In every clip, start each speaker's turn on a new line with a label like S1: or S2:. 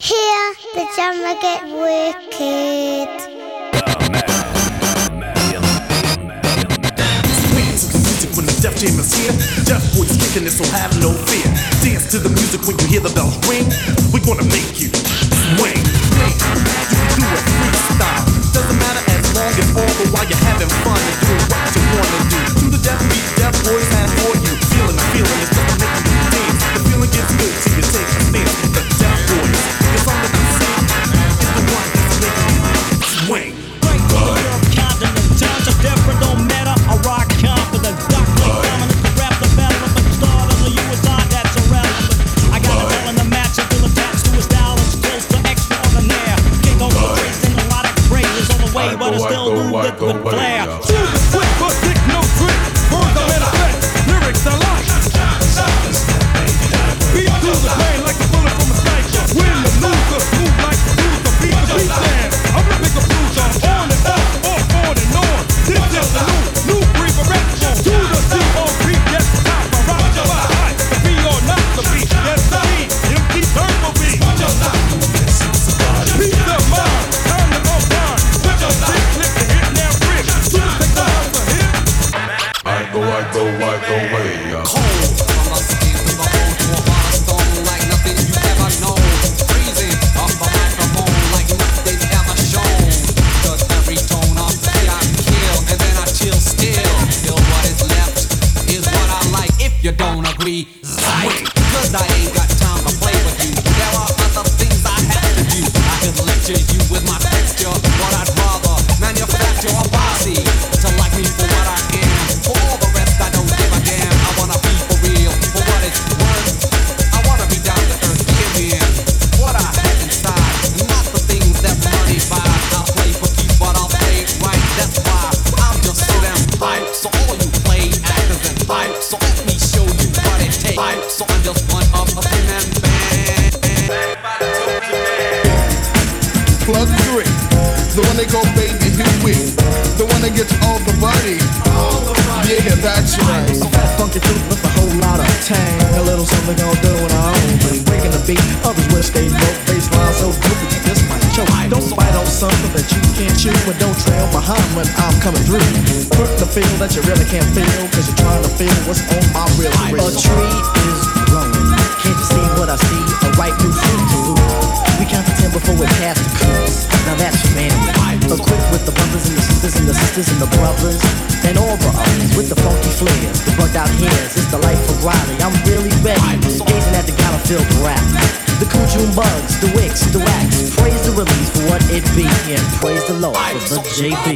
S1: Here the jammer get wicked.
S2: When the Def Jam is here, Deaf Boy's kicking it, so have no fear. Dance to the music when you hear the bells ring. We're gonna make you swing. You can do it freestyle. Doesn't matter as long as all the while you're having fun and doing what you wanna do. To the deaf beat, deaf Boys have for you. Feeling the feeling, It's gonna make you dance. The feeling gets good
S3: to
S4: you. like the
S5: way.
S6: Uh. and gets all the money. All
S7: the money. Yeah, that's right.
S8: Funky fruit with a whole lot of tang. A little something I'll do when I own he's Breaking the beat, others wish they broke baseline so good you just might choke. Don't bite on something that you can't chew, and don't trail behind when I'm coming through. Put the feel that you really can't feel, cause you're trying to feel what's on my real. real.
S9: A tree is growing. Can't you see what I see? A ripe new fruit. We count to ten before we pass the cruise. Now that's sisters and the brothers and all the others with the funky flair, the burnt out hairs. It's the life of Riley. I'm really ready, gazing at the battlefield, rap. The Kujun bugs, the wicks, the wax. Praise the release for what it be, and praise the Lord for the JB.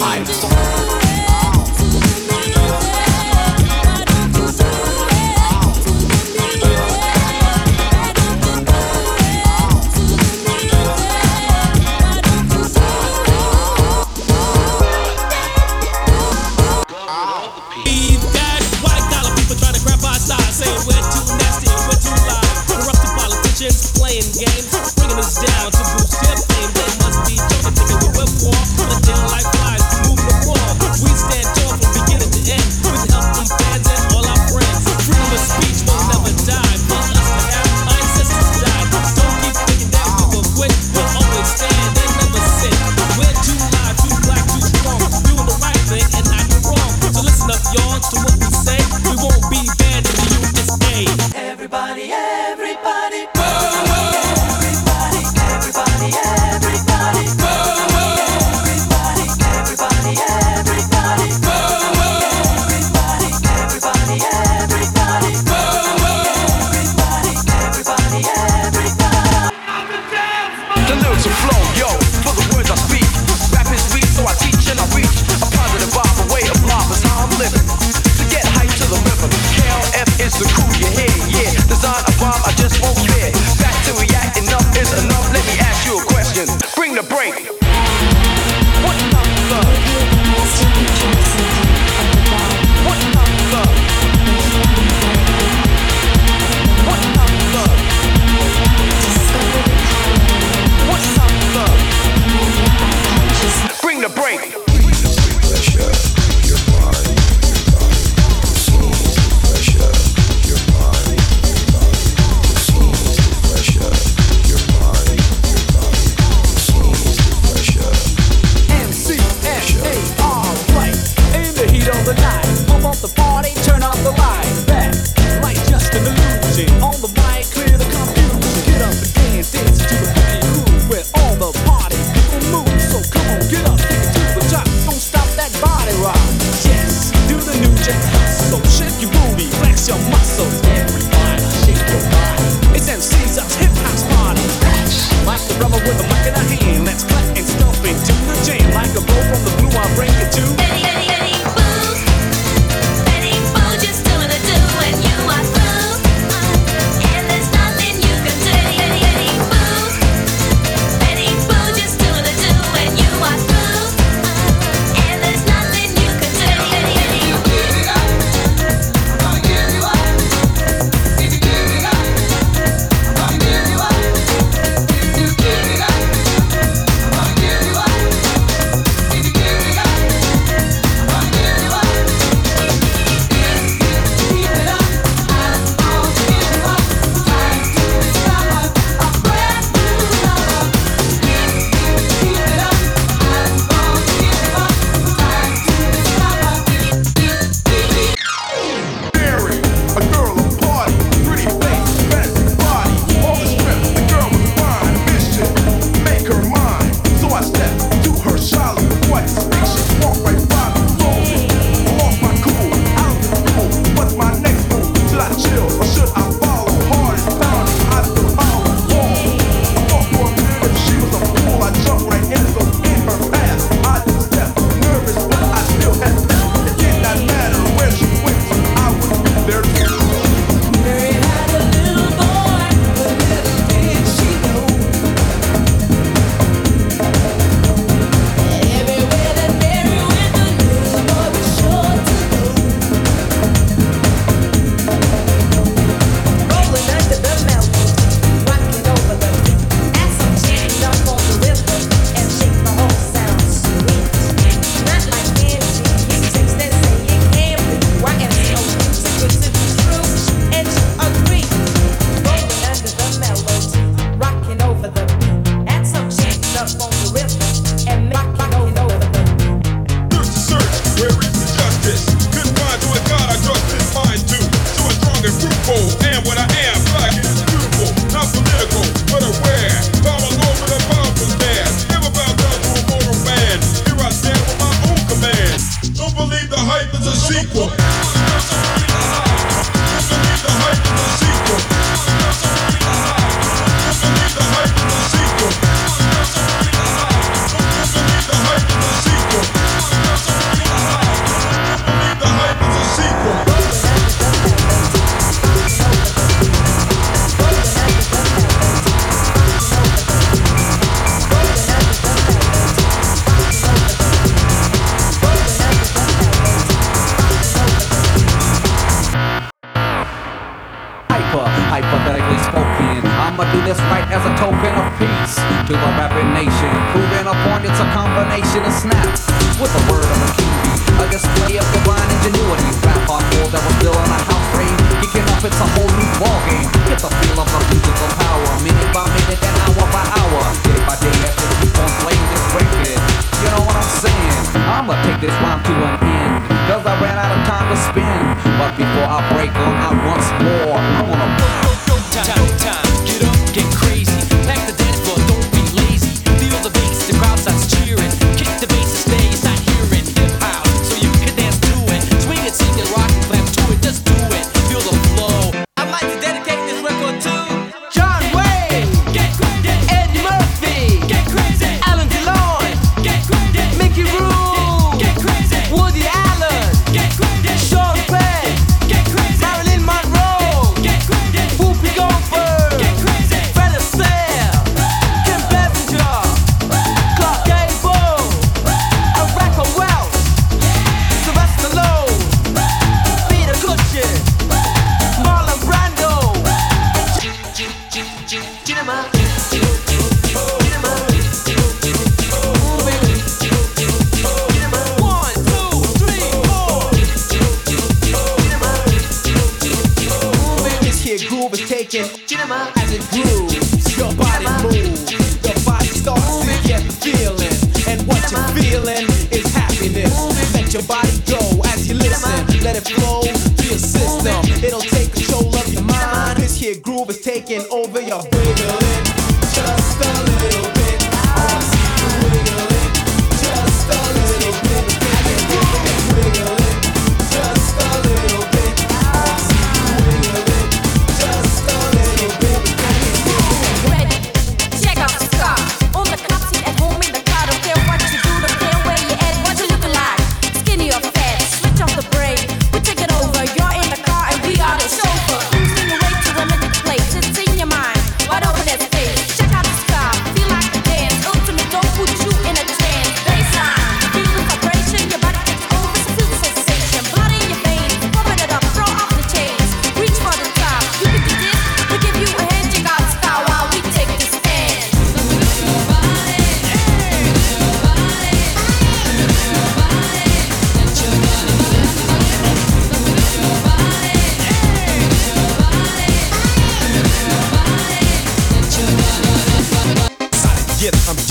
S3: I'ma do this right
S2: as a token of
S6: peace to the rapping nation. Proving a point, it's a combination of snaps with a word of a kiwi. A display of divine ingenuity. Rap on hardcore that was still on a house frame. Kicking up, it's a whole new ballgame. Get the feel of the musical power, minute by minute and hour by hour. Day by day as we keep on playing this record. You know what I'm saying? I'ma take this rhyme to an end. Cause I ran out of time to spend. But before I break on out once more,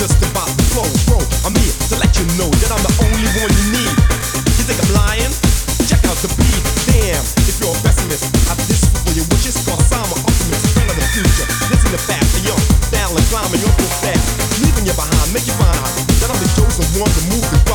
S3: just
S10: about to flow. Bro, I'm here to let you know that I'm the only one you need. You think I'm lying? Check out the beat. Damn, if you're a pessimist, I this for your wishes, cause I'm an optimist, friend of the future. Listen to fast and young, style and You're too fast. Leaving you behind, make you find out that I'm the chosen one to move the